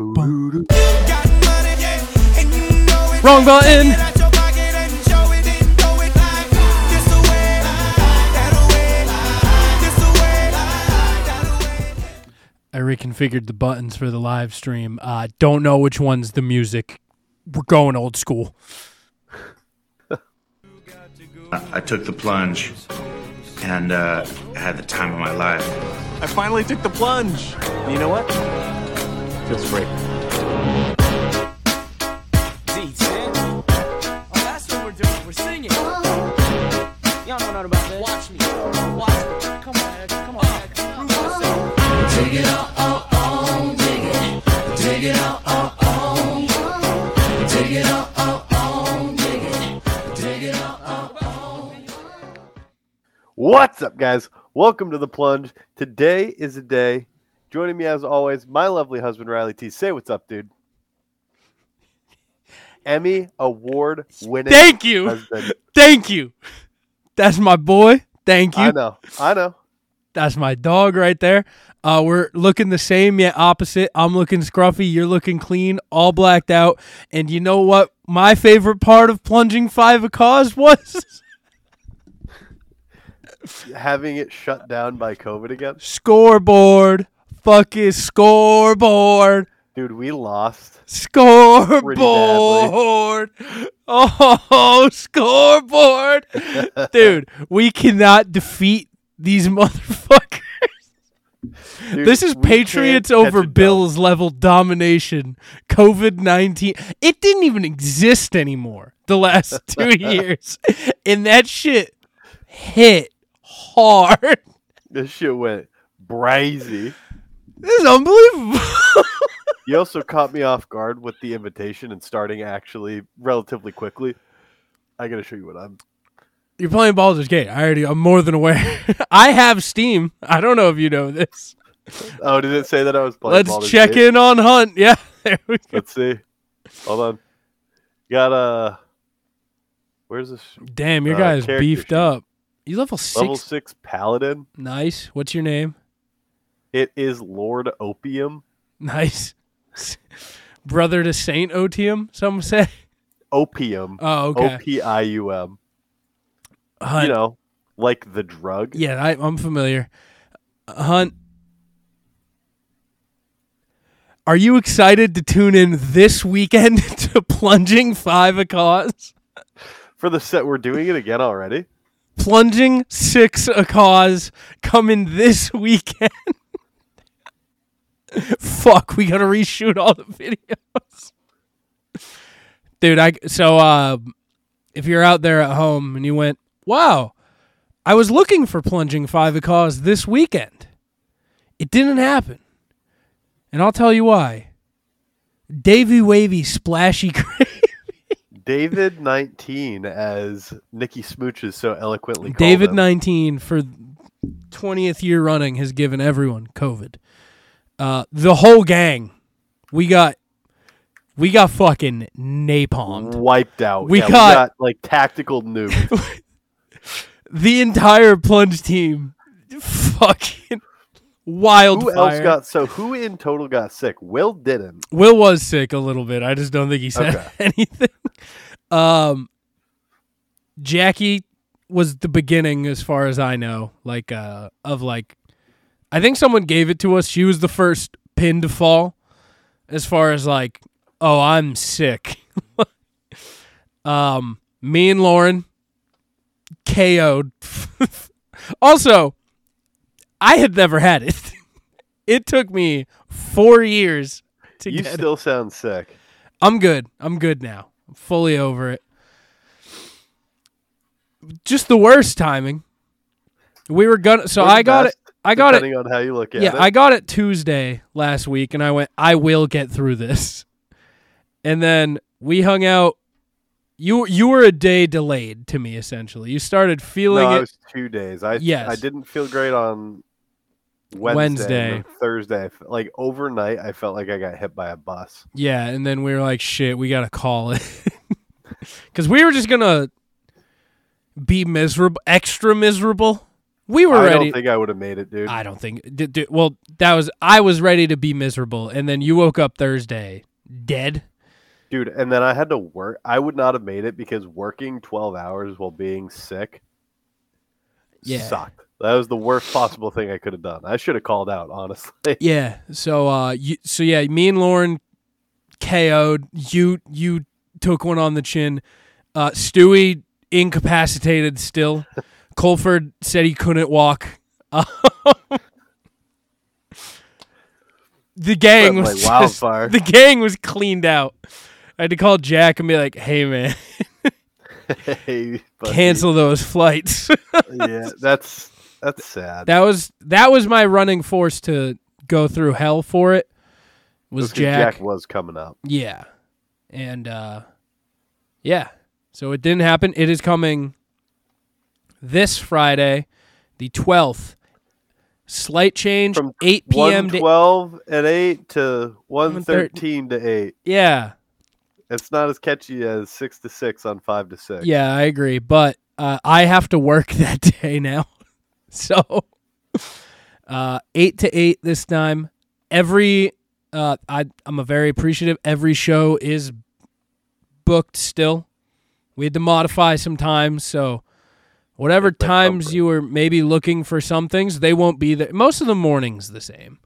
Boo-doo-doo. Wrong button. I reconfigured the buttons for the live stream. Uh, don't know which one's the music. We're going old school. I I took the plunge and uh, had the time of my life. I finally took the plunge. You know what? Feels great. Oh, that's what we're doing. We're singing. Y'all don't about that. Watch me. Watch me. Come on, Ed. Come on, Ed. Prove yourself. What's up, guys? Welcome to the plunge. Today is a day. Joining me as always, my lovely husband Riley T. Say what's up, dude. Emmy award winning. Thank you. Husband. Thank you. That's my boy. Thank you. I know. I know. That's my dog right there. Uh, we're looking the same yet opposite. I'm looking scruffy. You're looking clean, all blacked out. And you know what? My favorite part of plunging five a cause was Having it shut down by COVID again, scoreboard. Fuck is scoreboard. dude. We lost. Scoreboard. Oh, scoreboard. Dude, we cannot defeat these motherfuckers. Dude, This is Patriots over. Bills level domination. COVID 19. It didn't even exist anymore the last two years. And that shit hit hard. This shit went brazy. This is unbelievable. You also caught me off guard with the invitation and starting actually relatively quickly. I gotta show you what I'm. You're playing Baldur's Gate. I already, I'm more than aware. I have Steam. I don't know if you know this. Oh, did it say that I was playing? Let's Baldur's check Gate? in on Hunt. Yeah. There we go. Let's see. Hold on. Got a. Where's this? Damn, your Uh, guy's beefed sheet. up. You level six. Level six paladin. Nice. What's your name? It is Lord Opium. Nice. Brother to Saint Otium, some say. Opium. Oh, O okay. P I U M. Hunt. You know, like the drug. Yeah, I, I'm familiar. Hunt. Are you excited to tune in this weekend to Plunging Five a Cause? For the set, we're doing it again already. Plunging Six a Cause coming this weekend. Fuck, we gotta reshoot all the videos. Dude, I so uh if you're out there at home and you went, Wow, I was looking for plunging five a cause this weekend. It didn't happen. And I'll tell you why. Davy Wavy Splashy Gravy. David 19, as Nikki Smooches so eloquently called David him. 19 for 20th year running has given everyone COVID. Uh, the whole gang, we got, we got fucking napalmed. wiped out. We Yeah, got- like tactical nuke. The entire plunge team, fucking wildfire. who else got so? Who in total got sick? Will didn't. Will was sick a little bit. I just don't think he said Okay. anything. Um, Jackie was the beginning, as far as I know. Like, uh, of like, I think someone gave it to us. She was the first pin to fall, as far as like, oh, I'm sick. um, me and Lauren KO'd. also, I had never had it. It took me four years to You get it. still sound sick. I'm good. I'm good now. I'm fully over it. Just the worst timing. We were gonna. So I got it. I got it. Depending on how you look at Yeah, it. I got it Tuesday last week, and I went. I will get through this. And then we hung out. You you were a day delayed to me essentially. You started feeling no, it. it was two days. I Yes. I didn't feel great on Wednesday. Wednesday. Thursday, like overnight, I felt like I got hit by a bus. Yeah, and then we were like, shit, we gotta call it. Because we were just gonna be miserable, extra miserable We were I ready. I don't think I would have made it, dude. I don't think. D- d- well, that was I was ready to be miserable, and then you woke up Thursday dead. dude, and then I had to work. I would not have made it because working 12 hours while being sick Yeah. sucked. That was the worst possible thing I could have done. I should have called out, honestly. Yeah. So uh, you, so yeah, me and Lauren KO'd. You you took one on the chin. Uh, Stewie incapacitated still. Colford said he couldn't walk. the gang was like just- wildfire. the gang was cleaned out. I had to call Jack and be like, "Hey man, hey, cancel those flights." yeah, that's that's sad. that was that was my running force to go through hell for it. Was Jack? Jack was coming up. Yeah. And uh yeah. So it didn't happen. It is coming this Friday, the 12th. Slight change From 8 p.m. to 12 at 8 to 113 to 8. Yeah. It's not as catchy as 6 to 6 on 5 to 6. Yeah, I agree, but uh, I have to work that day now. So uh 8 to 8 this time. Every uh I I'm a very appreciative every show is booked still. We had to modify some times, so whatever times comfort. you were maybe looking for some things, they won't be there. Most of the mornings the same.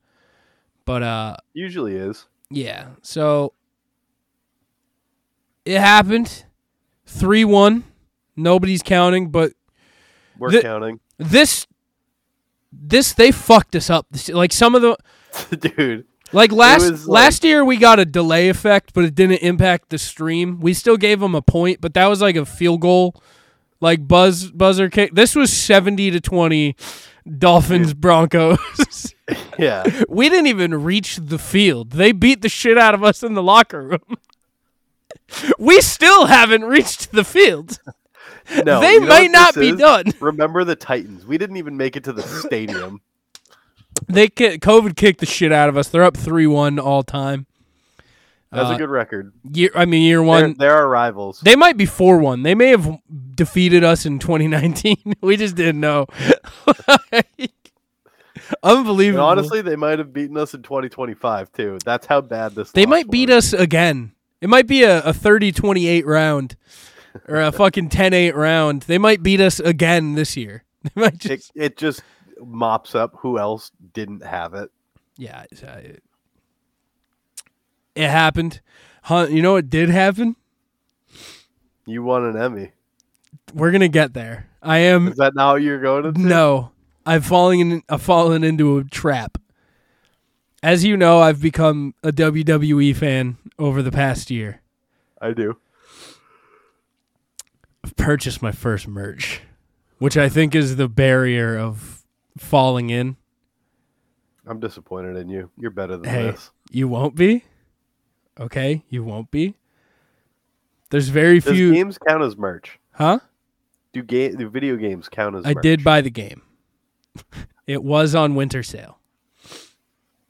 But uh Usually is. yeah. So it happened. 3-1. Nobody's counting, but We're The- counting. this this they fucked us up. Like some of the Dude, like last like- last year we got a delay effect, but it didn't impact the stream. We still gave them a point, but that was like a field goal, like buzz buzzer kick. This was seventy to twenty, Dolphins Broncos. yeah. we didn't even reach the field. They beat the shit out of us in the locker room. we still haven't reached the field. No, they you know might not be is? done. Remember the Titans. We didn't even make it to the stadium. They COVID kicked the shit out of us. They're up three one all time. That's Uh, a good record. Year, I mean year one. they're our rivals. They might be four one. They may have defeated us in 2019. we just didn't know. And Unbelievable. honestly, they might have beaten us in 2025 too. That's how bad this. they might beat was. us again. It might be a, a 30-28 round or a fucking 10-8 round. They might beat us again this year. They might It, just it just mops up who else didn't have it. yeah. It, it happened. Huh, you know what did happen? You won an Emmy. We're gonna get there. I am Is that what you're going to? No, I've fallen in, I've fallen into a trap. As you know, I've become a WWE fan over the past year. I do. I've purchased my first merch, which I think is the barrier of falling in. I'm disappointed in you. You're better than Hey, this. you won't be. Okay, you won't be. There's very Does few, games count as merch? huh? Do game do video games count as? I merch? did buy the game. it was on winter sale.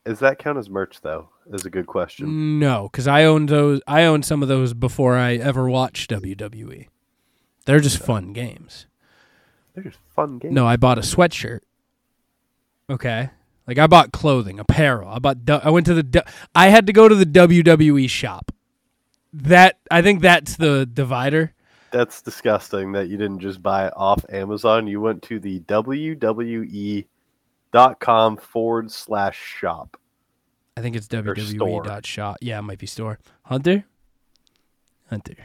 Does that count as merch though? Is a good question. No, because I owned those. I owned some of those before I ever watched WWE. They're just fun games. They're just fun games. No, I bought a sweatshirt. Okay, like I bought clothing, apparel. I bought. I went to the. I had to go to the WWE shop. That I think that's the divider. That's disgusting that you didn't just buy it off Amazon. You went to the WWE dot com forward slash shop. I think it's. WWE dot shop. Yeah, it might be store. Hunter. Hunter,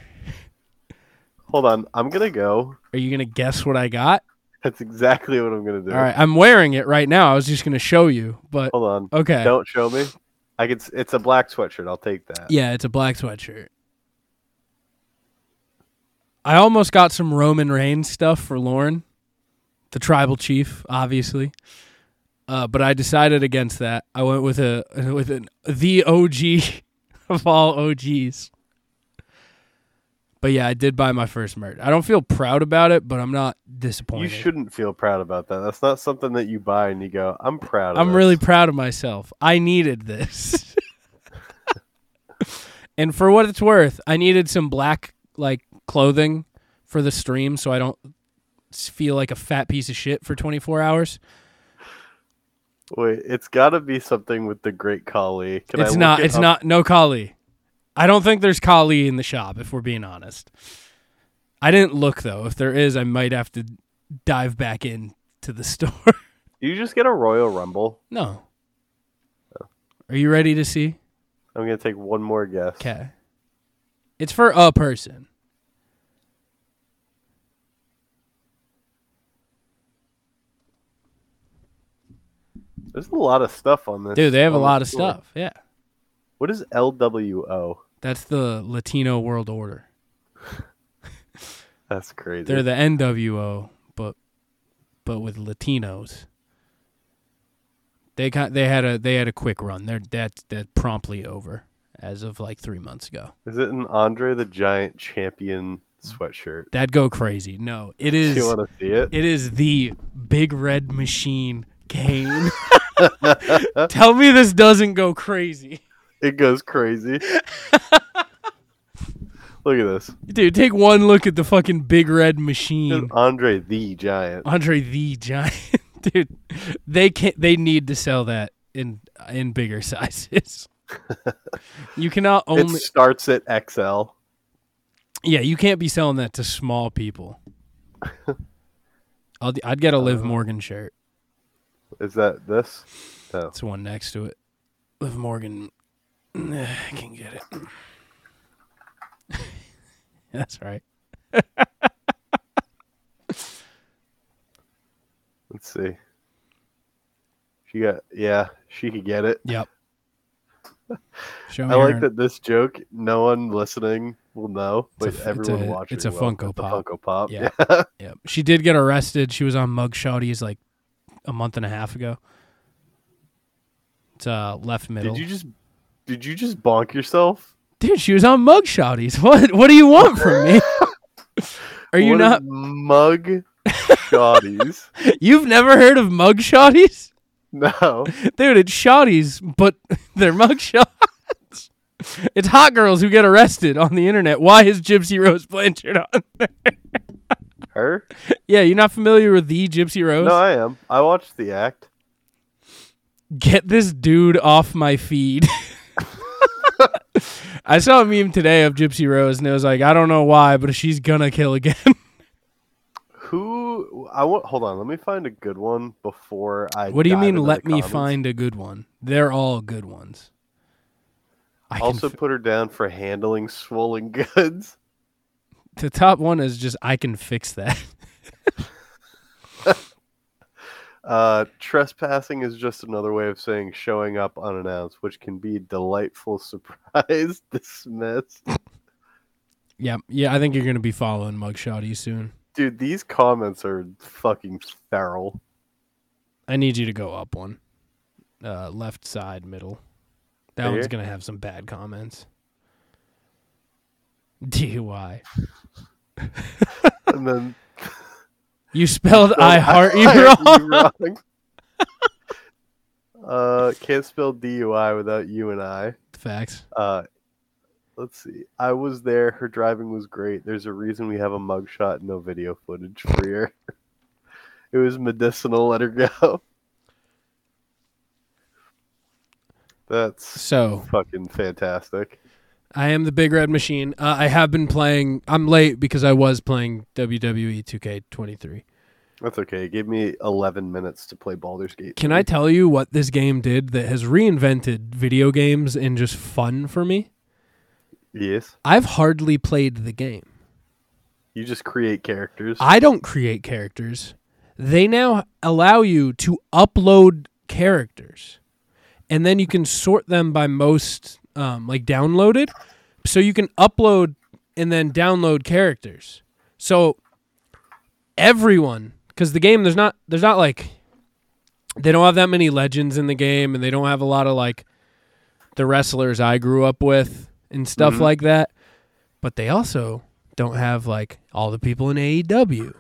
Hold on, I'm gonna go. are you gonna guess what I got? That's exactly what I'm gonna do. All right, I'm wearing it right now. I was just gonna show you, but Hold on. okay. Don't show me. I s- It's a black sweatshirt. I'll take that. Yeah, it's a black sweatshirt. I almost got some Roman Reigns stuff for Lauren, the tribal chief, obviously. Uh, but I decided against that. I went with a with an the OG of all OGs. But yeah, I did buy my first merch. I don't feel proud about it, but I'm not disappointed. You shouldn't feel proud about that. That's not something that you buy and you go, "I'm proud." of I'm this." really proud of myself. I needed this. and for what it's worth, I needed some black like clothing for the stream so I don't feel like a fat piece of shit for 24 hours. Wait, it's got to be something with the Great Khali. Can it's not. it It's up? not. No Khali. I don't think there's Khali in the shop. If we're being honest, I didn't look though. If there is, I might have to dive back in to the store. Do you just get a Royal Rumble? no. Are you ready to see? I'm gonna take one more guess. Okay. It's for a person. There's a lot of stuff on this. Dude, they have a lot of store. stuff. Yeah. What is LWO? That's the Latino World Order. That's crazy. They're the NWO, but but with Latinos. They got they had a they had a quick run. They're that that promptly over as of like three months ago. is it an Andre the Giant champion sweatshirt? That'd go crazy. No, it Do you want to see it? it is the big red machine Kane. Tell me this doesn't go crazy. It goes crazy. Look at this. Dude, take one look at the fucking big red It's machine. Andre the Giant. Andre the Giant. Dude, they can't they need to sell that in in bigger sizes. you cannot It only starts at XL. Yeah, you can't be selling that to small people. I'll, I'd get a Uh, Liv Morgan shirt. Is that this? No. It's the one next to it. Liv Morgan I can get it. That's right. Let's see. She got yeah, she could get it. Yep. Show me I like her- that this joke no one listening will know, It's a but f- it's everyone a- watching it's a will. Funko It's a Pop. Funko Pop. Yeah. Yeah. Yep. She did get arrested. She was on MugShawties like a month and a half ago. It's uh left middle. Did you just did you just bonk yourself? Dude, she was on MugShawties. What what do you want from me? Are you What not mug shotties? You've never heard of MugShawties? no. Dude, it's shotties, but they're mug shots. It's hot girls who get arrested on the internet. Why is Gypsy Rose Blanchard on there? Her? Yeah, you're not familiar with the Gypsy Rose? No, I am. I watched the act. Get this dude off my feed. I saw a meme today of Gypsy Rose, and it was like, I don't know why, but she's gonna kill again. Who I want hold on, let me find a good one before I what do you mean? Let me comments. find a good one. They're all good ones. I Also f- put her down for handling swollen goods. the top one is just I can fix that. Uh, trespassing is just another way of saying showing up unannounced, which can be delightful surprise. Dismiss. yeah, yeah. I think you're gonna be following MugShawty soon. Dude, these comments are fucking feral. I need you to go up one. Uh, left side, middle. That one's Here? gonna have some bad comments. DUI. And then You spelled I heart you wrong. wrong. uh, can't spell DUI without you and I. Facts. Uh, let's see. I was there. Her driving was great. There's a reason we have a mugshot, no video footage for her. it was medicinal. Let her go. That's So fucking fantastic. I am the big red machine. Uh, I have been playing. I'm late because I was playing WWE 2K23. That's okay. Give me 11 minutes to play Baldur's Gate. Can I tell you what this game did that has reinvented video games and just fun for me? Yes. I've hardly played the game. You just create characters. I don't create characters. They now allow you to upload characters, and then you can sort them by most um, like downloaded. So you can upload and then download characters. So everyone, because the game there's not there's not like they don't have that many legends in the game, and they don't have a lot of like the wrestlers I grew up with and stuff like that. But they also don't have like all the people in AEW,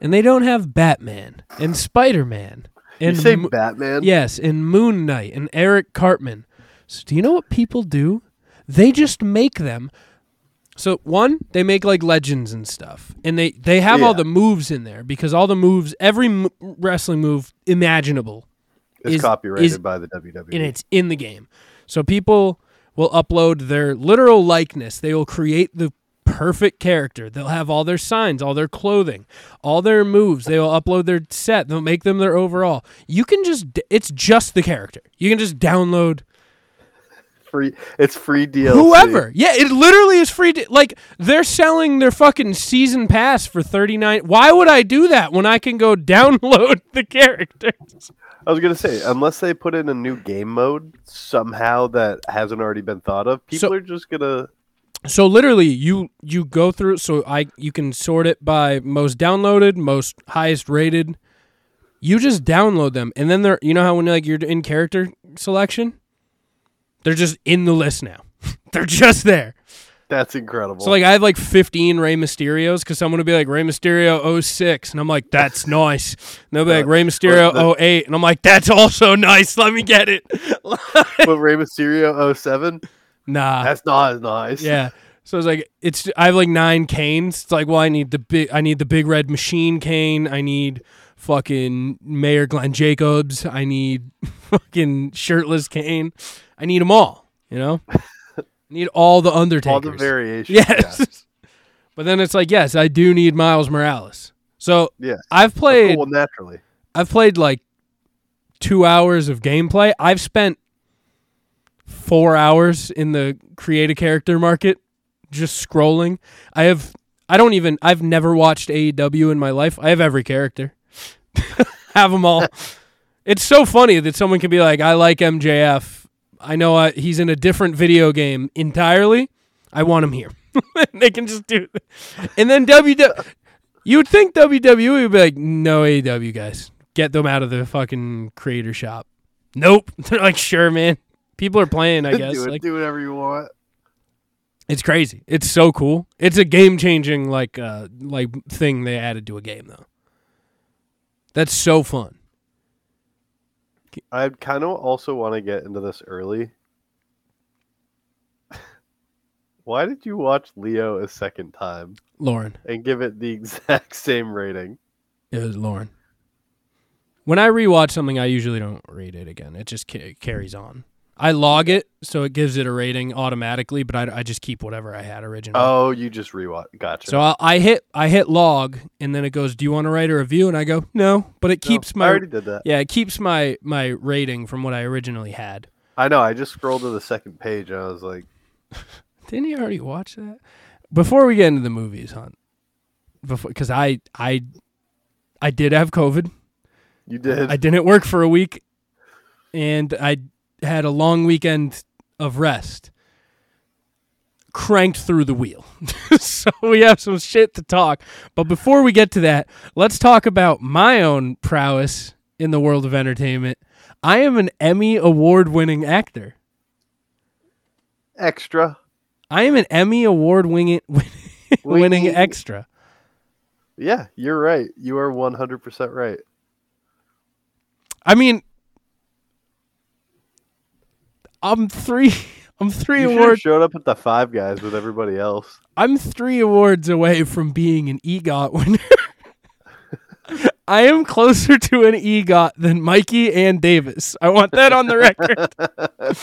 and they don't have Batman and Spider Man. you And say Mo- Batman? yes, and Moon Knight and Eric Cartman. So do you know what people do? They just make them So one, they make like legends and stuff, and they they have all the moves in there because all the moves, every m- wrestling move imaginable, It's is- copyrighted is- by the. WWE. and it's in the game. So people will upload their literal likeness. They will create the perfect character. They'll have all their signs, all their clothing, all their moves. They will upload their set. They'll make them their overall. You can just it's just the character. You can just download free. It's free DLC. whoever. Yeah, it literally is free. Like they're selling their fucking season pass for thirty nine. Why would I do that when I can go download the characters? I was gonna say, unless they put in a new game mode somehow that hasn't already been thought of, people So- are just gonna. So literally, you you go through. So I you can sort it by most downloaded, most highest rated. You just download them, and then they're you know how when like you're in character selection, they're just in the list now. they're just there. That's incredible. So like I have like 15 Rey Mysterios because someone will be like Rey Mysterio 06 and I'm like that's nice. And they'll be like uh, Rey Mysterio the- 08 and I'm like that's also nice. Let me get it. but Rey Mysterio 07, nah. that's not as nice. Yeah. So it's like it's I have like nine Kanes. It's like well I need the big I need the big red machine Kane. I need fucking Mayor Glenn Jacobs. I need fucking shirtless Kane. I need them all. You know. I need all the Undertakers. all the variations. Yes. but then it's like yes I do need Miles Morales. So Yeah. I've played well, naturally. I've played like two hours of gameplay. I've spent four hours in the create a character market just scrolling. I have I don't even I've never watched AEW in my life. I have every character. have them all. It's so funny that someone can be like, I like MJF. I know I, he's in a different video game entirely. I want him here. they can just do it. And then WWE, you would think WWE would be like, no AEW guys, get them out of the fucking creator shop. Nope. They're like, sure, man. People are playing. I guess do, it, like do whatever you want. it's crazy. It's so cool. It's a game changing like uh like thing they added to a game though. That's so fun. I kind of also want to get into this early. Why did you watch Leo a second time Lauren. and give it the exact same rating? It was Lauren. When I rewatch something, I usually don't rate it again. It just ca- carries on. I log it so it gives it a rating automatically, but I, I just keep whatever I had originally. Oh, you just rewatch. Gotcha. So I, I hit I hit log, and then it goes, "Do you want to write a review?" And I go, "No," but it No, keeps I my already did that. yeah, it keeps my my rating from what I originally had. I know. I just scrolled to the second page and I was like, Didn't you already watch that? Before we get into the movies, hunt, before because I I I did have COVID. "You did." I didn't work for a week, and I had a long weekend of rest. Cranked through the wheel. so we have some shit to talk. But before we get to that, let's talk about my own prowess in the world of entertainment. I am an Emmy award winning actor. Extra. I am an Emmy award winning winning extra. Yeah, you're right. You are 100% right. I mean, I'm three. I'm three You awards. showed up at the Five Guys with everybody else. I'm three awards away from being an EGOT winner. I am closer to an EGOT than Mikey and Davis. I want that on the record.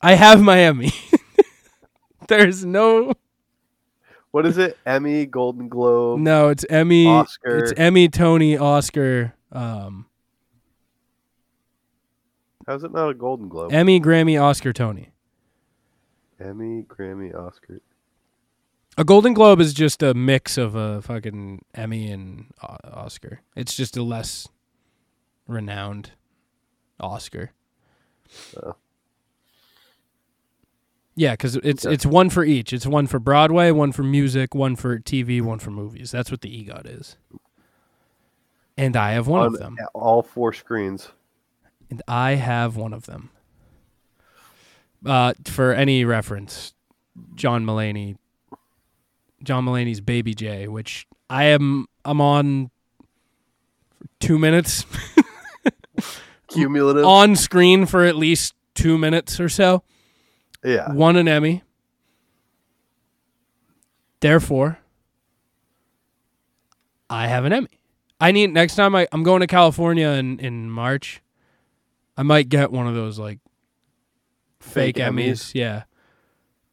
I have Miami. There's no What is it? Emmy, Golden Globe. no. It's Emmy. Oscar. It's Emmy, Tony, Oscar, um, How's it not a Golden Globe? Emmy, Grammy, Oscar, Tony. Emmy, Grammy, Oscar. A Golden Globe is just a mix of a fucking Emmy and O- Oscar. It's just a less renowned Oscar. Oh. Yeah, because it's Okay. it's one for each. It's one for Broadway, one for music, one for TV, one for movies. That's what the EGOT is. And I have one On of them. all four screens. And I have one of them. Uh, for any reference, John Mulaney, John Mulaney's Baby J, which I am I'm on for two minutes Cumulative. on screen for at least two minutes or so. yeah. Won an Emmy. Therefore, I have an Emmy. I need next time I, I'm going to California in, in March. I might get one of those like fake, Fake Emmys. Emmys? Yeah.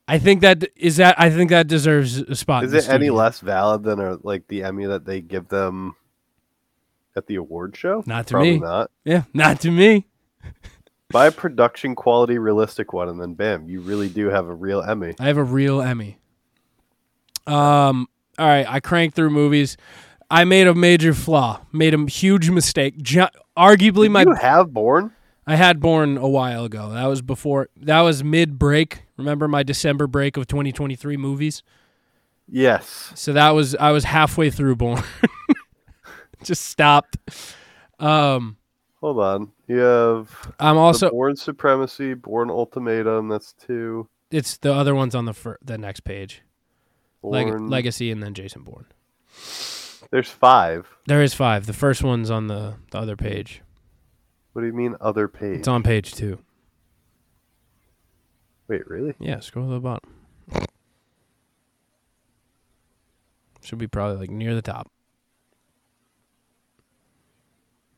I think that is that I think that deserves a spot. Is it any less valid than a, like the Emmy that they give them at the award show? Not to Probably me. not. Yeah, not to me. Buy a production quality, realistic one, and then bam, you really do have a real Emmy. I have a real Emmy. Um. All right, I cranked through movies. I made a major flaw. Made a huge mistake. Arguably, my you have Bourne? I had Bourne a while ago. That was before. That was mid break. Remember my December break of 2023 movies. Yes. So that was I was halfway through Bourne. Just stopped. Um. Hold on. You have I'm also. Bourne Supremacy, Bourne Ultimatum. That's two. It's the other ones on the fir- the next page. Leg- Bourne. Legacy and then Jason Bourne. There's five. There is five. The first one's on the, the other page. What do you mean other page? It's on page two. Wait, really? Yeah, scroll to the bottom. Should be probably like near the top.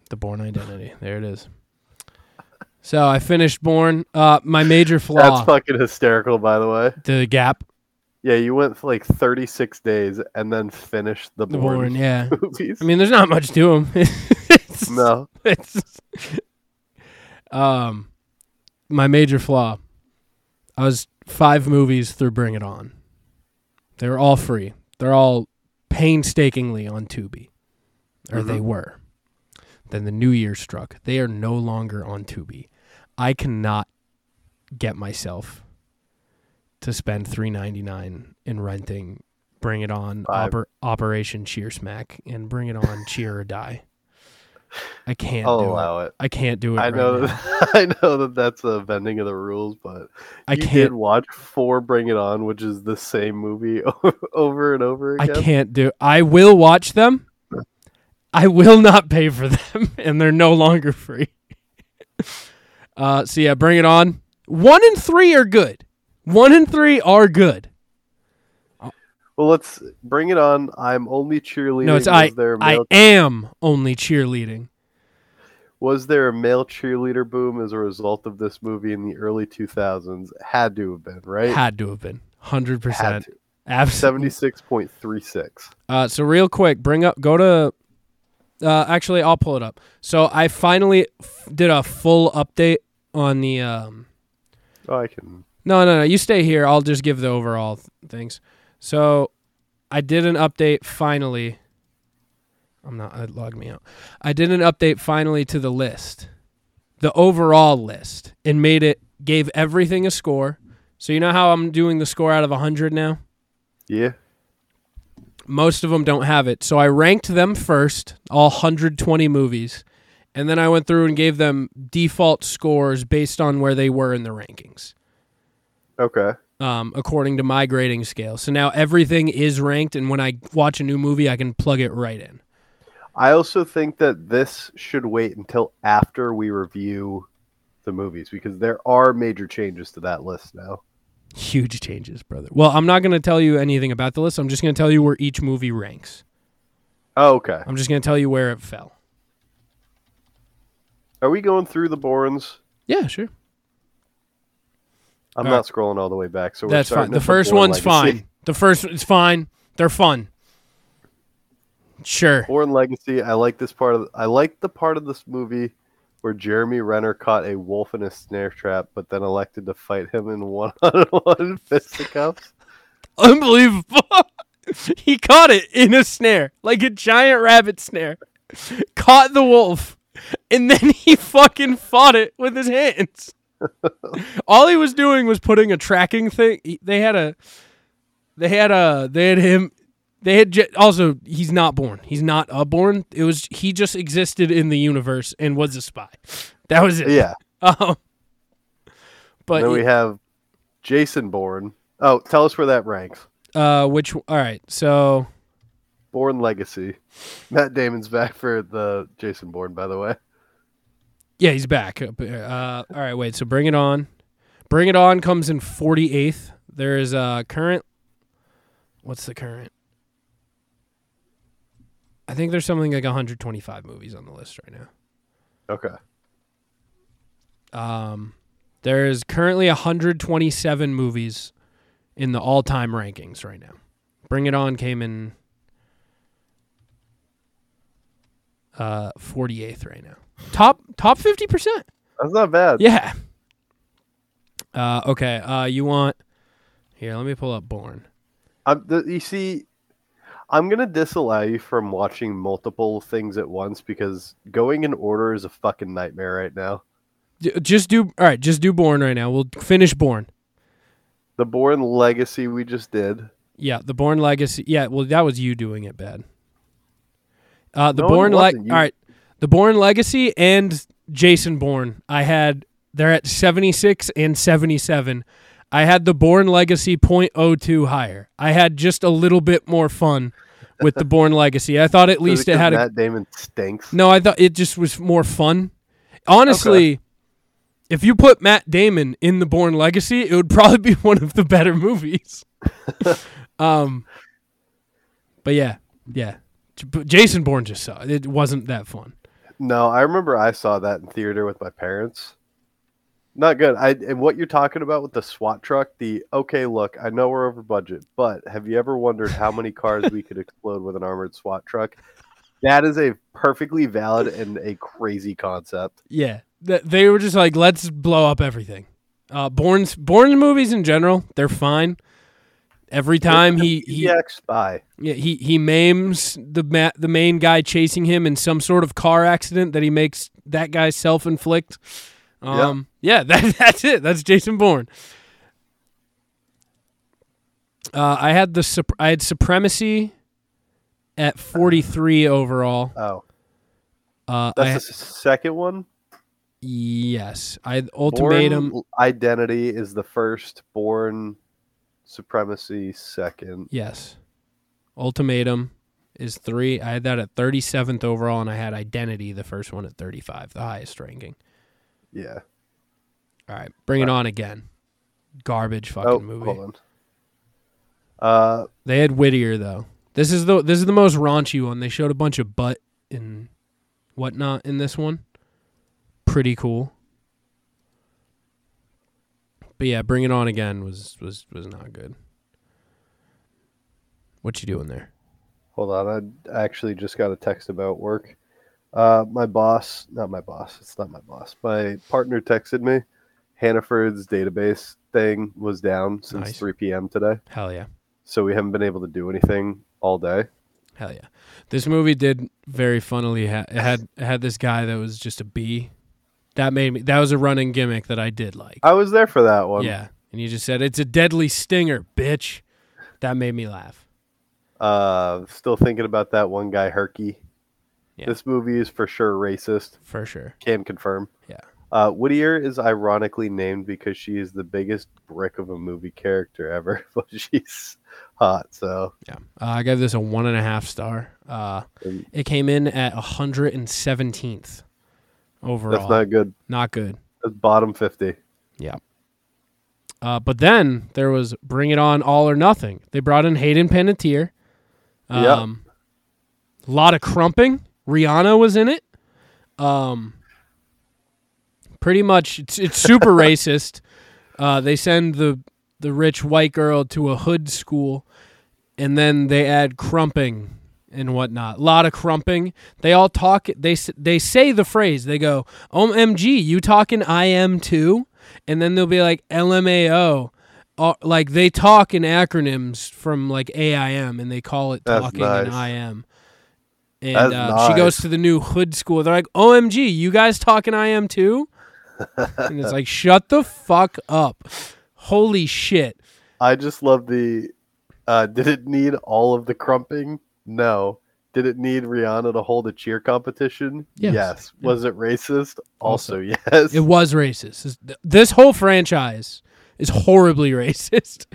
The Bourne Identity. There it is. So I finished Bourne. Uh, my major flaw, That's fucking hysterical, by the way. the gap. Yeah, you went for like 36 days and then finished the The Bourne, Bourne, yeah. movies. I mean, there's not much to them. it's, no. it's um my major flaw i was five movies through bring it on. They were all free. They're all painstakingly on tubi or they were. Then the new year struck. They are no longer on tubi. I cannot get myself to spend 3.99 in renting bring it on oper- operation cheer smack and bring it on cheer or die i can't I'll do it. allow it. I can't do it. I right know that, I know that that's a bending of the rules, but I you can't. did watch four Bring It On, which is the same movie over and over again. I can't do. I will watch them. I will not pay for them, and they're no longer free. uh, so yeah, bring it on. One and three are good. One and three are good. Well, let's bring it on. I'm only cheerleading. No, it's I. I am only cheerleading. was there a male cheerleader boom as a result of this movie in the early 2000s? Had to have been right. Had to have been hundred Had percent. to. Absolutely. 76.36. Uh, so real quick, bring up, go to. Uh, actually, I'll pull it up. So I finally f- did a full update on the. Um, Oh, I can. no, no, no. You stay here. I'll just give the overall th- things. So I did an update finally. I'm not. It logged me out. I did an update finally to the list, the overall list, and made it gave everything a score. So you know how I'm doing the score out of 100 now. Yeah. most of them don't have it. So I ranked them first, all 120 movies, and then I went through and gave them default scores based on where they were in the rankings, Okay. Um, according to my grading scale. So now everything is ranked, and when I watch a new movie, I can plug it right in. I also think that this should wait until after we review the movies because there are major changes to that list now. Huge changes, brother. Well, I'm not going to tell you anything about the list. I'm just going to tell you where each movie ranks. Oh, okay. I'm just going to tell you where it fell. Are we going through the Bournes? Yeah, sure. I'm All not right. scrolling all the way back, so we're That's fine. The first one's Legacy. fine. The first is fine. They're fun. Sure. Bourne Legacy. I like this part of. I like the part of this movie where Jeremy Renner caught a wolf in a snare trap, but then elected to fight him in one-on-one fisticuffs. Unbelievable. he caught it in a snare, like a giant rabbit snare. Caught the wolf, and then he fucking fought it with his hands. All he was doing was putting a tracking thing. They had a, they had a, they had him. They had also. He's not Bourne. He's not a Bourne. It was he just existed in the universe and was a spy. That was it. Yeah. Um, but then we have Jason Bourne. Oh, tell us where that ranks. uh, which all right. So Bourne Legacy. Matt Damon's back for the Jason Bourne, by the way. Yeah, he's back. Uh, all right, wait. So bring it on. Bring it on comes in 48th. There is a current what's the current? I think there's something like 125 movies on the list right now. Okay. Um, there is currently 127 movies in the all-time rankings right now. Bring It On came in uh 48th right now. Top top 50%. That's not bad. Yeah. Uh okay, uh you want Here, let me pull up Bourne. I'm, the, you see, I'm gonna disallow you from watching multiple things at once because going in order is a fucking nightmare right now. J- just do All right, just do Bourne right now. We'll finish Bourne. The Bourne Legacy we just did. Yeah, the Bourne Legacy. Yeah, well, that was you doing it bad. Uh, the No, Bourne. Legacy. All right, the Bourne Legacy and Jason Bourne. I had they're at seventy six and seventy seven. I had the Bourne Legacy .02 higher. I had just a little bit more fun with the Bourne Legacy. I thought at least it had a Matt Damon stinks. no. I thought it just was more fun. Honestly, if you put Matt Damon in the Bourne Legacy, it would probably be one of the better movies. um, but yeah, yeah. Jason Bourne just saw it. It wasn't that fun. No, I remember I saw that in theater with my parents. Not good. I and what you're talking about with the SWAT truck, the okay, look, I know we're over budget, but have you ever wondered how many cars we could explode with an armored SWAT truck? That is a perfectly valid and a crazy concept. Yeah, Th- they were just like, let's blow up everything. Uh, Bourne's Bourne movies in general, they're fine. Every time he he yeah, spy. Yeah, he he maims the ma- the main guy chasing him in some sort of car accident that he makes that guy self inflict. Um, yeah, that that's it. That's Jason Bourne. Uh, I had the I had supremacy at forty three overall. Oh, Uh, that's ha- the second one. yes, I ultimatum. Bourne Identity is the first. Bourne Supremacy second. Yes, ultimatum is three. I had that at thirty seventh overall, and I had identity the first one at thirty five, the highest ranking. Yeah. All right, bring it on again. Garbage fucking Oh, movie. Uh, They had Whittier though. This is the this is the most raunchy one. They showed a bunch of butt and whatnot in this one. Pretty cool. But yeah, bring it on again was was was not good. What you doing there? Hold on, I actually just got a text about work. Uh, my boss, not my boss, it's not my boss. My partner texted me. Hannaford's database thing was down since Nice. 3 p.m. today, Hell yeah. so we haven't been able to do anything all day. Hell yeah. This movie did very funnily ha- it had it had this guy that was just a bee. That made me that was a running gimmick that I did like. I was there for that one. Yeah. And you just said it's a deadly stinger, bitch. That made me laugh. Uh, still thinking about that one guy, Herky. Yeah. This movie is for sure racist. For sure. Can confirm. Yeah. Uh, Whittier is ironically named because she is the biggest brick of a movie character ever, but she's hot. So Yeah. Uh, I gave this a one and a half star. Uh, it came in at 117th overall. that's not good. Not good. That's bottom 50. Yeah. Uh, but then there was Bring It On All or Nothing. They brought in Hayden Panettiere. Yeah. Um, A lot of crumping. Rihanna was in it. Um, pretty much, it's, it's super racist. Uh, they send the the rich white girl to a hood school, and then they add crumping and whatnot. A lot of crumping. They all talk. They they say the phrase. They go, "OMG, you talking I am too," and then they'll be like LMAO. Uh, like they talk in acronyms from like AIM, and they call it That's talking nice. in IM. And uh, she goes to the new hood school. They're like, "OMG, you guys talking IM too?" and it's like, "Shut the fuck up." Holy shit. I just love the. Uh, did it need all of the crumping? No. Did it need Rihanna to hold a cheer competition? Yes. Was it racist? Also. Also, yes. It was racist. This- whole franchise is horribly racist.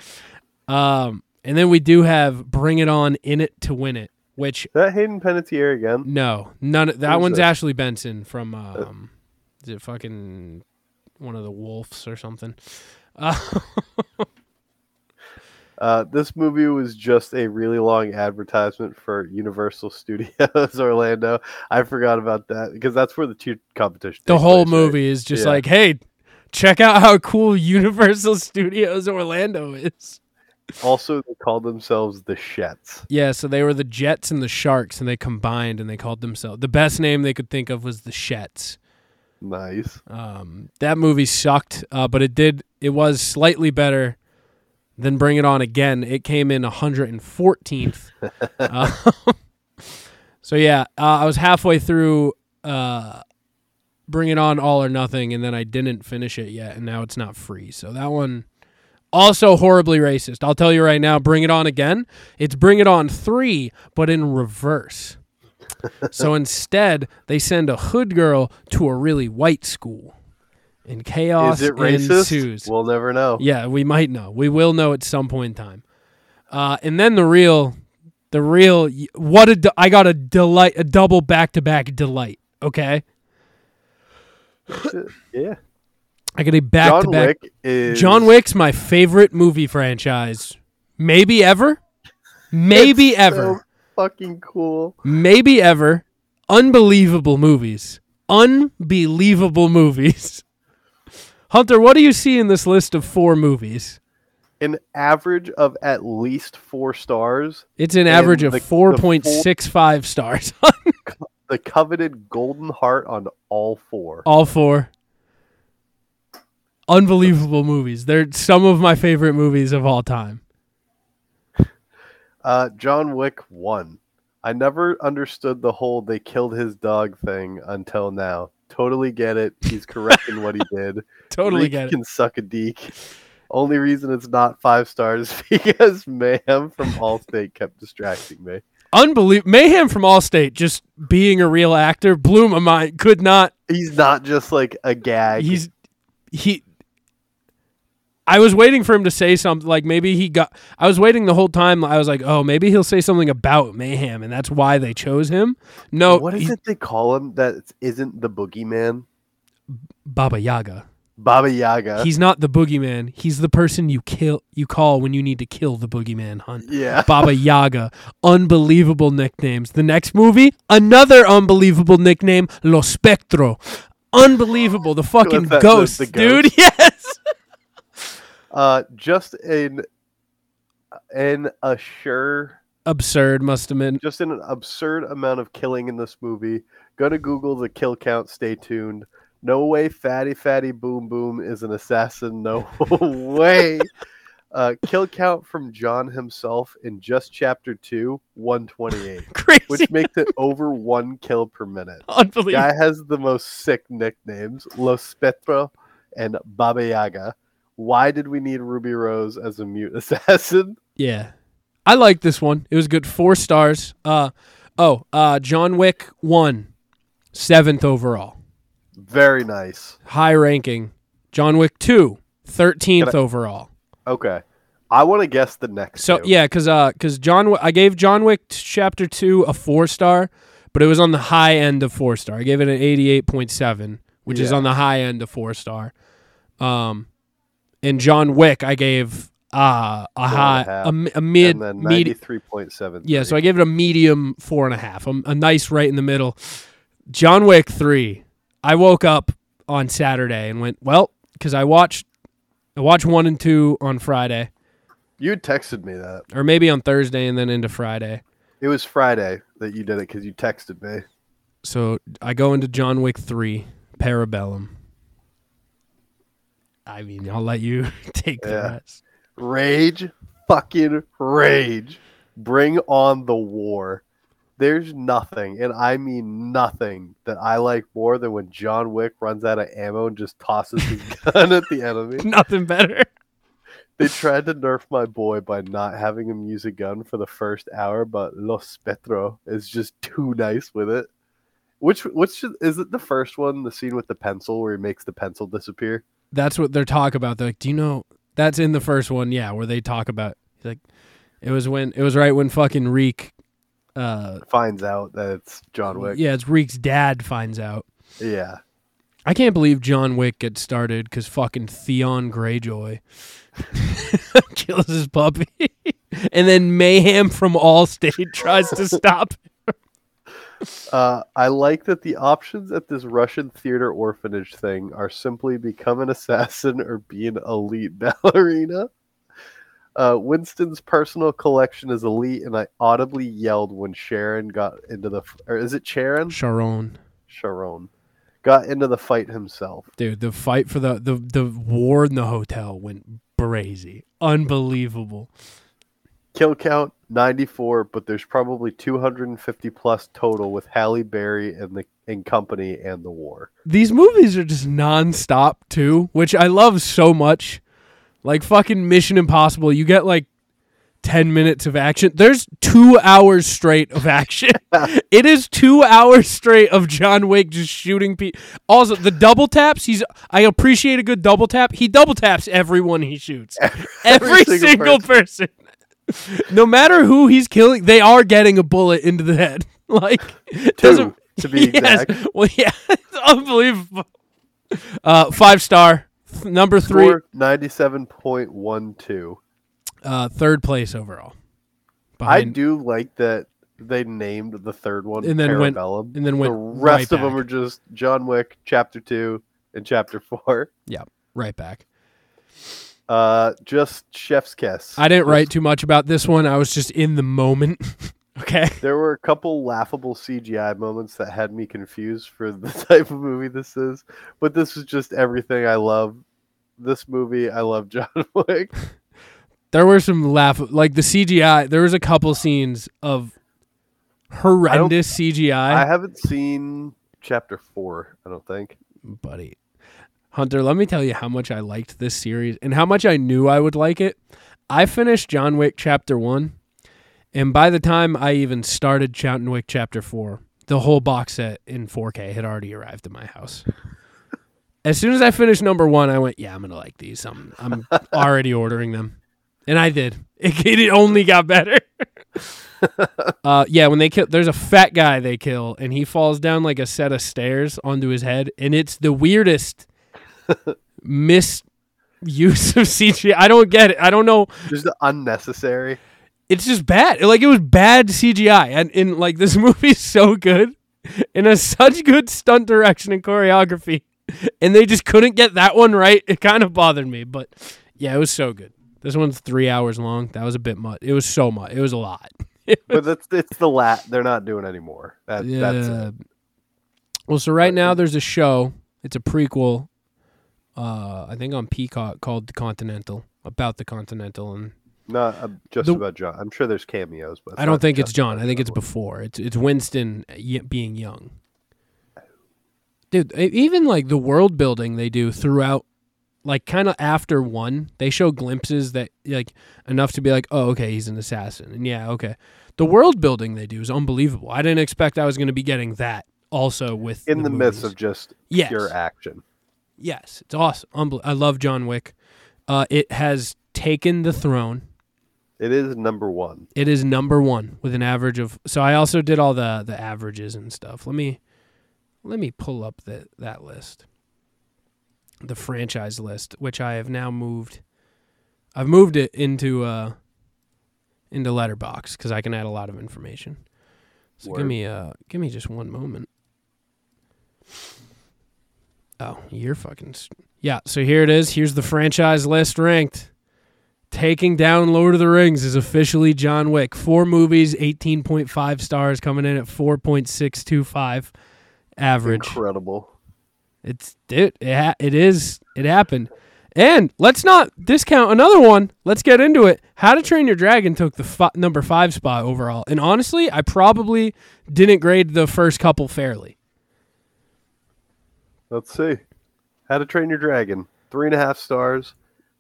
Um, and then we do have Bring It On in it to win it, which Is that Hayden Panettiere again? no, none. Of, that Who's one's that? Ashley Benson from um, is it fucking one of the Wolves or something? Uh, Uh, this movie was just a really long advertisement for Universal Studios Orlando. I forgot about that because that's where the two competition. The whole place, right? movie is just Yeah. like, hey, check out how cool Universal Studios Orlando is. Also, they called themselves the Shets. Yeah, so they were the Jets and the Sharks, and they combined and they called themselves the best name they could think of was the Shets. Nice. Um, that movie sucked, uh, but it did. It was slightly better than Bring It On Again. It came in 114th. uh, so yeah, uh, I was halfway through uh, Bring It On All or Nothing, and then I didn't finish it yet, and now it's not free. So that one also horribly racist. I'll tell you right now. Bring It On Again. It's Bring It On three, but in reverse. so instead, they send a hood girl to a really white school, and chaos Is it racist? ensues. We'll never know. Yeah, we might know. We will know at some point in time. Uh, and then the real, the real. What a! de- I got a delight, a double back to back delight. Okay, Yeah. I got a back to John back. Wick is John Wick's my favorite movie franchise, maybe ever, maybe ever, so fucking cool. maybe ever. Unbelievable movies, unbelievable movies. Hunter, what do you see in this list of four movies? An average of at least four stars. It's an average of the- the four point six five stars. The coveted golden heart on all four. All four. Unbelievable movies. They're some of my favorite movies of all time. Uh, John Wick one. I never understood the whole they killed his dog thing until now. Totally get it. He's correct in what he did. Totally Reek get it. can suck a deek. Only reason it's not five stars because Mayhem from Allstate kept distracting me. Unbelievable. Mayhem from Allstate, just being a real actor, blew my mind. Could not. He's not just like a gag. He's he. I was waiting for him to say something like maybe he got. I was waiting the whole time. I was like, oh, maybe he'll say something about Mayhem, and that's why they chose him. No, what is he's it they call him that isn't the boogeyman? Baba Yaga. Baba Yaga. He's not the boogeyman. He's the person you kill. You call when you need to kill the boogeyman. Hunt. yeah. Baba Yaga. Unbelievable nicknames. The next movie, another unbelievable nickname, Lo Spectro. Unbelievable. The fucking that, the- ghost, dude. Yes. Uh, just an an assure, Absurd must have been. just an absurd amount of killing in this movie. Go to Google the kill count. Stay tuned. No way, Fatty Fatty Boom Boom is an assassin. No way. Uh, kill count from John himself in just chapter two, one twenty eight, Crazy. which makes it over one kill per minute. Unbelievable. Guy has the most sick nicknames, Los Spetro and Baba Yaga. Why did we need Ruby Rose as a mute assassin? Yeah. I like this one. It was good. Four stars. Uh oh, uh John Wick one. Seventh overall. Very nice. High ranking. John Wick two. Thirteenth overall. Okay. I want to guess the next. So two. yeah, because uh, because John, I gave John Wick Chapter Two a four star, but it was on the high end of four star. I gave it an eighty eight point seven, which is on the high end of four star. Um, and John Wick, I gave uh a a high, a, mi- a mid, and then mid, ninety three point seven. yeah. So I gave it a medium four and a half, a, a nice right in the middle. John Wick three. I woke up on Saturday and went well because I watched, I watched one and two on Friday, you had texted me that or maybe on Thursday and then into Friday. it was Friday that you did it because you texted me. So I go into John Wick 3, Parabellum. I mean, I'll let you take the Yeah. rest. Rage, fucking rage. Bring on the war. There's nothing, and I mean nothing, that I like more than when John Wick runs out of ammo and just tosses his gun at the enemy. Nothing better. They tried to nerf my boy by not having him use a gun for the first hour, but Los Petro is just too nice with it. Which which is it the first one, the scene with the pencil where he makes the pencil disappear? That's what they're talking about. They're like, do you know that's in the first one? Yeah, where they talk about like it was when it was right when fucking Reek, uh, Finds out that it's John Wick. yeah, it's Reek's dad finds out. Yeah. I can't believe John Wick gets started because fucking Theon Greyjoy kills his puppy, and then Mayhem from Allstate tries to stop. Uh, I like that the options at this Russian theater orphanage thing are simply become an assassin or be an elite ballerina. Uh, Winston's personal collection is elite, and I audibly yelled when Sharon got into the. Or is it Sharon? Sharon, Sharon got into the fight himself. dude, the fight for the the the war in the hotel went brazy, unbelievable. Kill count 94, but there's probably 250 plus total with Halle Berry and the and company and the war. these movies are just nonstop too, which I love so much. Like fucking Mission Impossible, you get like ten minutes of action. There's two hours straight of action. it is two hours straight of John Wick just shooting people. Also, the double taps. He's. I appreciate a good double tap. He double taps everyone he shoots. Every, single single, person. No matter who he's killing, they are getting a bullet into the head. Like doesn't to be Yes. exact. Well, yeah, it's unbelievable. Uh, five star, number three, 97.12. uh, third place overall. I do like that they named the third one And then went- and then went the rest right of them are just John Wick Chapter Two and Chapter Four. yeah, right back. Uh, just Chef's Kiss. I didn't write too much about this one. I was just in the moment. okay. There were a couple laughable CGI moments that had me confused for the type of movie this is, but this was just everything I love. This movie, I love John Wick. There were some laugh, like the CGI. There was a couple scenes of horrendous I CGI, I haven't seen Chapter Four. I don't think. buddy. Hunter, let me tell you how much I liked this series and how much I knew I would like it. I finished John Wick Chapter 1, and by the time I even started John Wick Chapter 4, the whole box set in 4K had already arrived at my house. As soon as I finished number one, I went, "Yeah, I'm gonna like these. I'm I'm already ordering them," and I did. It, it only got better. uh, yeah, when they kill, there's a fat guy they kill, and he falls down like a set of stairs onto his head, and it's the weirdest misuse of CGI. I don't get it. I don't know. Just unnecessary. It's just bad. Like it was bad CGI, and in like this movie's so good, and has such good stunt direction and choreography, and they just couldn't get that one right. It kind of bothered me, but yeah, it was so good. This one's three hours long. That was a bit much. It was so much. It was a lot. But that's it's the lat they're not doing anymore. That, That's it. Well, so right now there's a show. It's a prequel. Uh, I think on Peacock called The Continental about the Continental, and Not uh, just The- about John. I'm sure there's cameos, but I don't think it's John. I think it's before. It's it's Winston being young. Dude, even like the world building they do throughout, like kind of after one, they show glimpses that like enough to be like, oh, okay, he's an assassin, and yeah, okay. The world building they do is unbelievable. I didn't expect I was going to be getting that also with in the, midst movies. of just Yes. pure action. Yes, it's awesome. Unbel- I love John Wick. Uh, it has taken the throne. It is number one. It is number one with an average of. So I also did all the the averages and stuff. Let me let me pull up the that list, the franchise list, which I have now moved. I've moved it into uh into Letterboxd because I can add a lot of information. So give me uh give me just one moment. Oh, you're fucking yeah. So here it is. Here's the franchise list ranked. Taking down Lord of the Rings is officially John Wick. Four movies, 18.5 stars, coming in at 4.625 average. Incredible. It's it, it, ha- it is it happened. And let's not discount another one. Let's get into it. How to Train Your Dragon took the fi- number 5 spot overall. And honestly, I probably didn't grade the first couple fairly. Let's see. How to Train Your Dragon. Three and a half stars.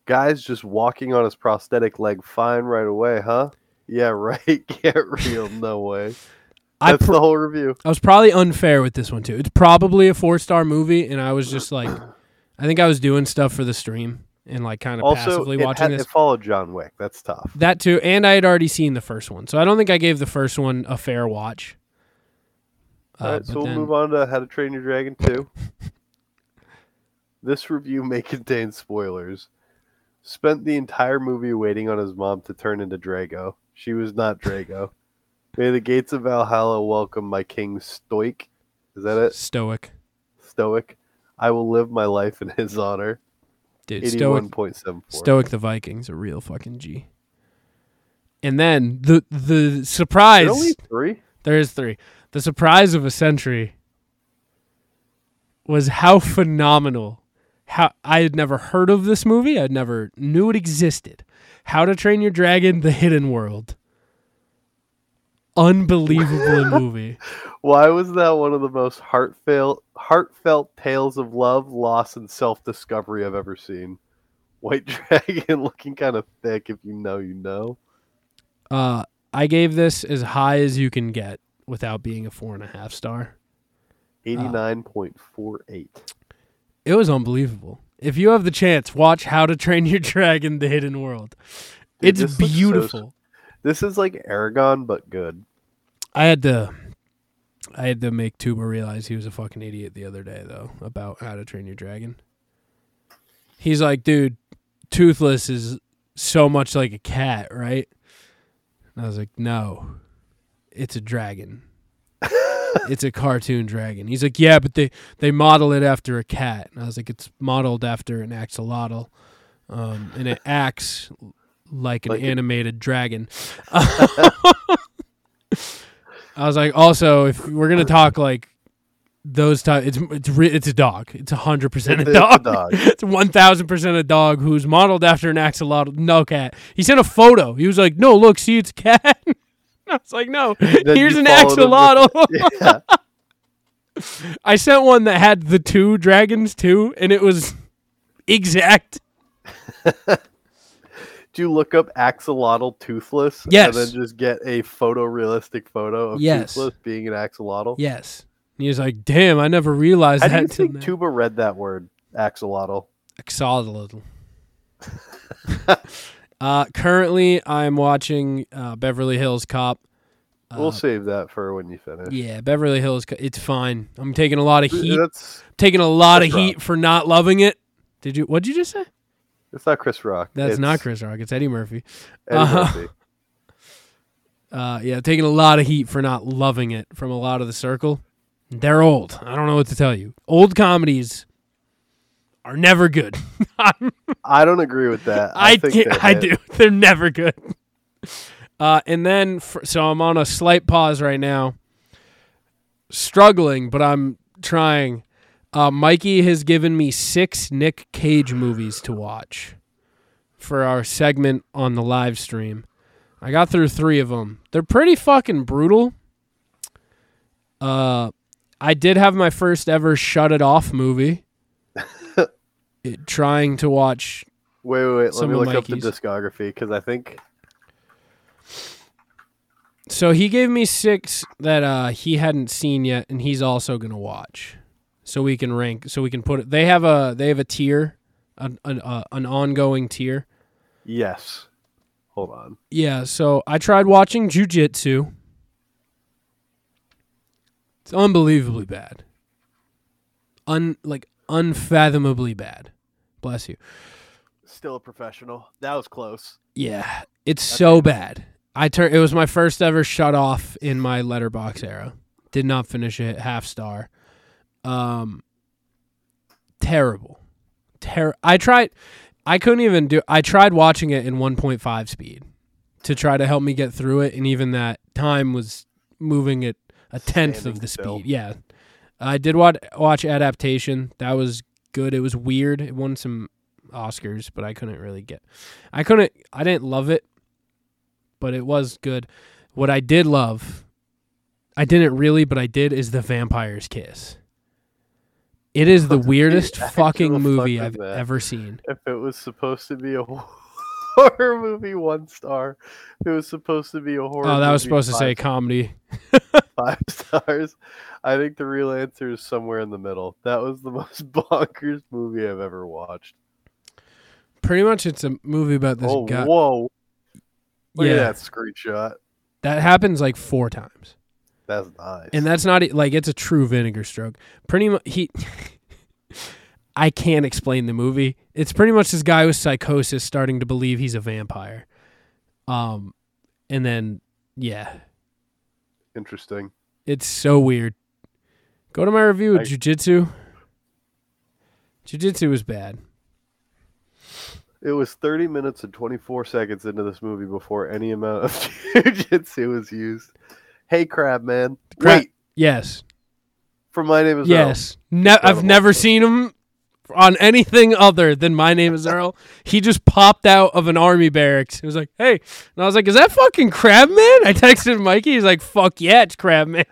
Guy's just walking on his prosthetic leg fine right away, huh? Yeah, right. Get real. No way. I That's pr- the whole review. I was probably unfair with this one too. It's probably a four star movie, and I was just like, I think I was doing stuff for the stream and like kind of Also, passively watching had, this. it followed John Wick. That's tough. that too, and I had already seen the first one, so I don't think I gave the first one a fair watch. Uh, All right, so we'll then- move on to How to Train Your Dragon 2. This review may contain spoilers. Spent the entire movie waiting on his mom to turn into Drago. She was not Drago. May the gates of Valhalla welcome my king Stoic. Is that it? Stoic. Stoic. I will live my life in his honor. Dude, Stoic, Stoic the Vikings, a real fucking G. And then the the surprise. There only three? There is three. The surprise of a century was how phenomenal. How I had never heard of this movie. I never knew it existed. How to Train Your Dragon: The Hidden World. Unbelievable movie. Why was that one of the most heartfelt heartfelt tales of love, loss, and self discovery I've ever seen? White dragon looking kind of thick. If you know, you know. Uh, I gave this as high as you can get without being a four and a half star. Eighty nine point four eight. It was unbelievable. If you have the chance, watch How to Train Your Dragon: The Hidden World. Dude, it's this looks so beautiful. This is like Eragon, but good. I had to I had to make Tuba realize he was a fucking idiot the other day though about how to train your dragon. He's like, dude, toothless is so much like a cat, right? And I was like, no. It's a dragon. It's a cartoon dragon. He's like, yeah, but they they model it after a cat. And I was like, it's modeled after an axolotl. Um, and it acts like an Like animated dragon. I was like, also, if we're gonna talk like those type, it's it's it's a dog. It's hundred percent a It's a dog. dog. it's one thousand percent a dog who's modeled after an axolotl. No cat. He sent a photo. He was like, no, look, see, it's a cat. I was like, no, here's an followed him with- axolotl. Yeah. I sent one that had the two dragons too, and it was exact. Do you look up axolotl toothless? Yes. And then just get a photorealistic photo of Yes. toothless being an axolotl? Yes. And he was like, damn, I never realized How that till think now. Tuba read that word, axolotl? Axolotl. Uh, currently, I'm watching uh, Beverly Hills Cop. we'll save that for when you finish. Uh, Yeah, Beverly Hills. Co- It's fine. I'm taking a lot of heat. That's taking a lot of heat Rock. for not loving it. Did you? What'd you just say? it's not Chris Rock. That's It's not Chris Rock. It's Eddie Murphy. Eddie Uh-huh. Murphy. Uh, yeah, taking a lot of heat for not loving it from a lot of the circle. They're old. I don't know what to tell you. Old comedies are never good. I don't agree with that. I, I think can't- they're I do. They're never good. Uh, and then, for, so I'm on a slight pause right now, struggling, but I'm trying. Uh, Mikey has given me six Nick Cage movies to watch for our segment on the live stream. I got through three of them. They're pretty fucking brutal. Uh, I did have my first ever shut it off movie. It- trying to watch Wait, wait, wait. Let me look up the discography because I think So he gave me six that uh, he hadn't seen yet, and he's also gonna watch. So we can rank. So we can put it. They have a they have a tier, an an, uh, an ongoing tier. yes. Hold on. Yeah. So I tried watching jujitsu. It's unbelievably bad. Un like unfathomably bad. Bless you. Still a professional. That was close. Yeah, it's so bad. I turned. It was my first ever shut off in my Letterboxd era. Did not finish it. Half star. Um, terrible. Ter- I tried. I couldn't even do. I tried watching it in 1.5 speed to try to help me get through it, and even that time was moving at a tenth of Standing the still. speed. Yeah, I did watch watch adaptation. That was good. It was weird. It won some Oscars, but I couldn't really get. I couldn't. I didn't love it, but it was good. What I did love, I didn't really, but I did, is the Vampire's Kiss. It is the weirdest fucking fuck movie I've ever seen. If it was supposed to be a horror movie, one star. It was supposed to be a horror. Oh, that was supposed to say five- comedy. five stars. I think the real answer is somewhere in the middle. That was the most bonkers movie I've ever watched. Pretty much, it's a movie about this oh, guy. whoa! Look Yeah. at that screenshot. That happens like four times. That's nice. and that's not like it's a true vinegar stroke. Pretty much, he. I can't explain the movie. It's pretty much this guy with psychosis starting to believe he's a vampire. Um, and then yeah, Interesting. it's so weird. Go to my review of I- Jujitsu. Jujitsu was bad. It was 30 minutes and 24 seconds into this movie before any amount of jujitsu was used. Hey, Crab Man. Crab- Wait, Yes, for my name is yes. Ne- I've never seen him on anything other than My Name Is Earl. He just popped out of an army barracks. He was like, "Hey," and I was like, "Is that fucking Crabman?" I texted Mikey. He's like, "Fuck yeah, it's Crab Man."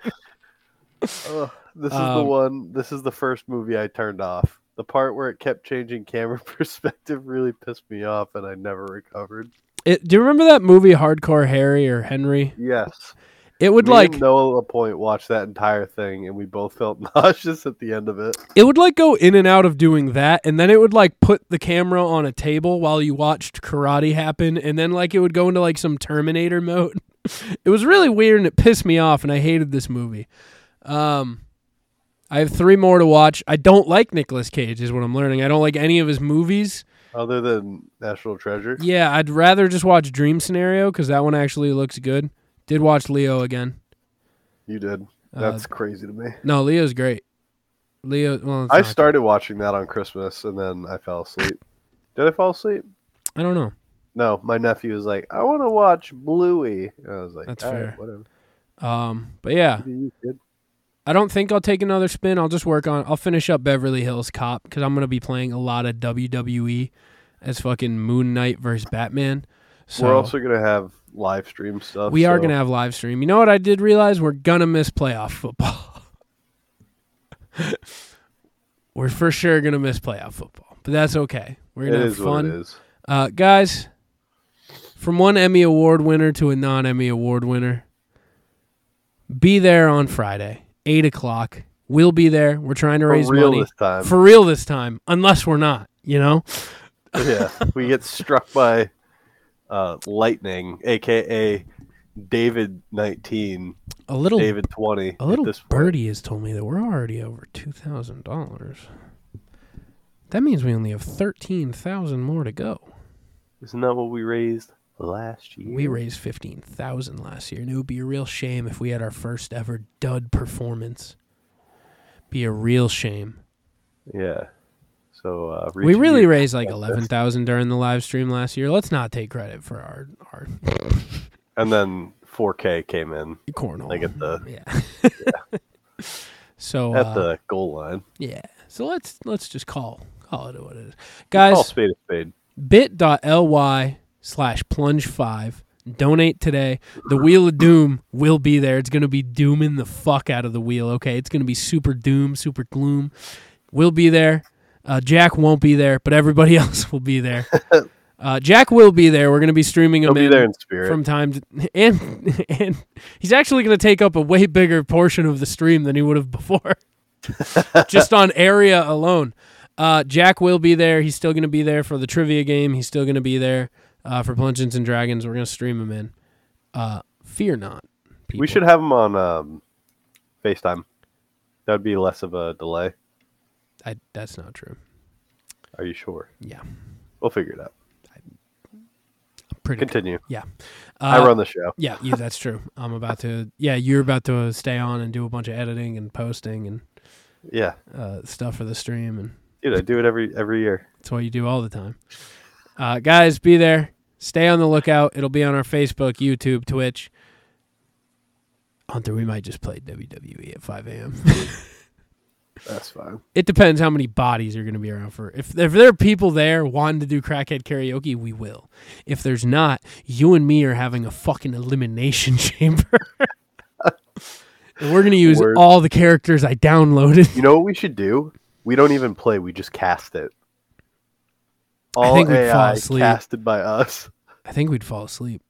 This is the Um, one. This is the first movie I turned off. The part where it kept changing camera perspective really pissed me off, and I never recovered. It, do you remember that movie Hardcore Harry or Henry? Yes, It would me like and Noah Point watched that entire thing, and we both felt nauseous at the end of it. it would like go in and out of doing that and then it would like put the camera on a table while you watched karate happen and then like it would go into like some terminator mode. It was really weird and it pissed me off and i hated this movie. Um i have three more to watch. I don't like Nicolas cage is what i'm learning. I don't like any of his movies. Other than National Treasure, yeah i'd rather just watch dream scenario because that one actually looks good did watch leo again you did. Uh, That's crazy to me. no leo's great leo well I started watching that on Christmas, and then I fell asleep. Did I fall asleep? i don't know No, my nephew was like, "I want to watch Bluey." And I was like, That's "All right, fair. whatever." um but yeah You do you, kid. I don't think I'll take another spin. I'll just work on. I'll finish up Beverly Hills Cop because I'm gonna be playing a lot of WWE as fucking Moon Knight versus Batman. So We're also gonna have live stream stuff. we are so- gonna have live stream. You know what I did realize? We're gonna miss playoff football. We're for sure gonna miss playoff football, but that's okay. We're gonna is have fun. it is. Uh, guys, from one Emmy Award winner to a non Emmy Award winner, be there on Friday, 8 o'clock. We'll be there. We're trying to For raise real money. this time. For real this time, unless we're not, you know? yeah, we get struck by uh, lightning, aka David nineteen, A little David twenty. a little at this point. birdie has told me that we're already over $2,000. That means we only have 13,000 more to go. Isn't that what we raised last year? We raised 15,000 last year, and it would be a real shame if we had our first ever dud performance. Be a real shame. Yeah. So uh, we really raised like eleven thousand during the live stream last year. Let's not take credit for our our and then 4K came in cornhole. like at the yeah. so at uh, the goal line. yeah. So let's let's just call call it what it is, Call guys. spade a spade. Bit.ly slash plunge five. Donate today. The wheel of doom will be there. It's gonna be dooming the fuck out of the wheel. Okay, it's gonna be super doom, super gloom. We'll be there. Uh, Jack won't be there, but everybody else will be there. Uh, Jack will be there. We're gonna be streaming him He'll be in there in spirit. from time to and and he's actually going to take up a way bigger portion of the stream than he would have before just on area alone uh, jack will be there he's still going to be there for the trivia game he's still going to be there uh, for Dungeons and Dragons. We're going to stream him in. Uh, fear not. People. We should have him on um, FaceTime. That'd be less of a delay. I, that's not true. Are you sure? Yeah. We'll figure it out. Pretty. Continue. Yeah. I Uh, run the show. Yeah, yeah, that's true. I'm about to. Yeah, you're about to stay on and do a bunch of editing and posting and Yeah, uh, stuff for the stream, and dude, I do it every every year. that's what you do all the time. Uh, guys, be there. Stay on the lookout. It'll be on our Facebook, YouTube, Twitch. Hunter, we might just play WWE at 5 a.m. That's fine. it depends how many bodies are going to be around for. If if there are people there wanting to do crackhead karaoke, we will. If there's not, you and me are having a fucking elimination chamber. and we're going to use Word. all the characters I downloaded. You know what we should do? We don't even play. We just cast it. All think we'd AI fall asleep. casted by us. I think we'd fall asleep.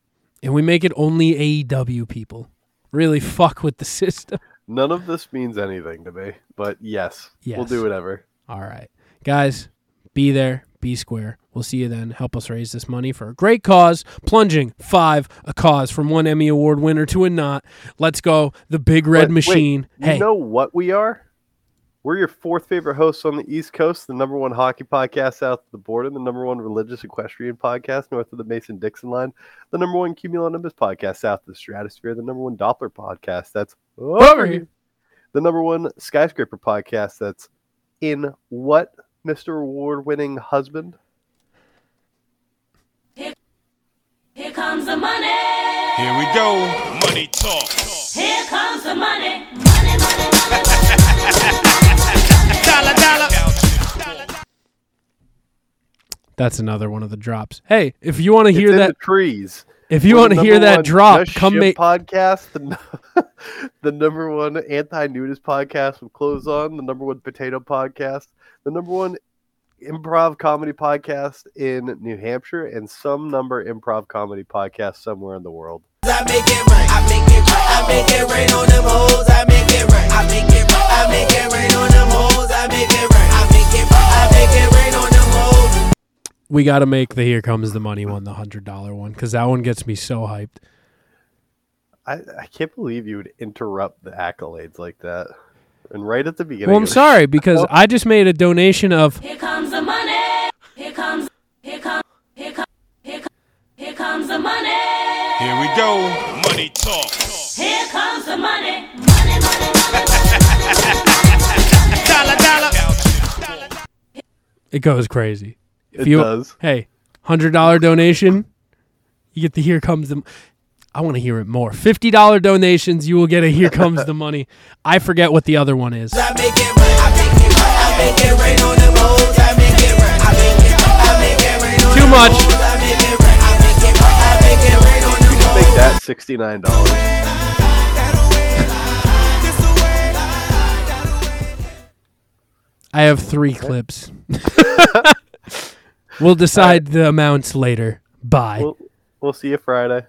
And we make it only AEW people. Really fuck with the system. None of this means anything to me, but yes, we'll do whatever. All right. Guys, be there, be square. We'll see you then. Help us raise this money for a great cause. Plunging five, a cause from one Emmy Award winner to a not. Let's go. The Big Red wait, Machine. You hey, you know what we are? We're your fourth favorite hosts on the East Coast, the number one hockey podcast south of the border, the number one religious equestrian podcast north of the Mason Dixon line, the number one cumulonimbus podcast south of the stratosphere, the number one Doppler podcast that's over here. here, the number one skyscraper podcast that's in what, Mr. Award winning husband? Here comes the money. Here we go. Money talk. Here comes the money. Money, money, money, money. Dollar, dollar. That's another one of the drops. Hey, if you want to hear in that, the trees. If you want to hear that drop, come Ship make. podcast the, the number one anti-nudist podcast with clothes on, the number one potato podcast, the number one improv comedy podcast in New Hampshire, and some number improv comedy podcast somewhere in the world. I make it rain. I make it rain. I make it rain on them hoes. I make it rain. I make it rain. I make it rain on them hoes. I make it rain. We got to make the "Here Comes the Money" one, the hundred dollar one, because that one gets me so hyped. I, I can't believe you would interrupt the accolades like that. And right at the beginning. Well, I'm sorry because I just made a donation of Here comes the money. Here comes, here comes, here comes, here comes, here comes the money. Here we go. Money talk. Here comes the money. Money, money, money. Dollar, dollar. it goes crazy. If It you does. hey, hundred dollar donation, you get the "Here Comes the." I want to hear it more. Fifty dollar donations, you will get a "Here Comes the Money." I forget what the other one is. Too much. hoes. I make it rain. I make it rain. I make it rain on them hoes. Make that $69. I have three clips. we'll decide the amounts later. Bye. We'll, we'll see you Friday.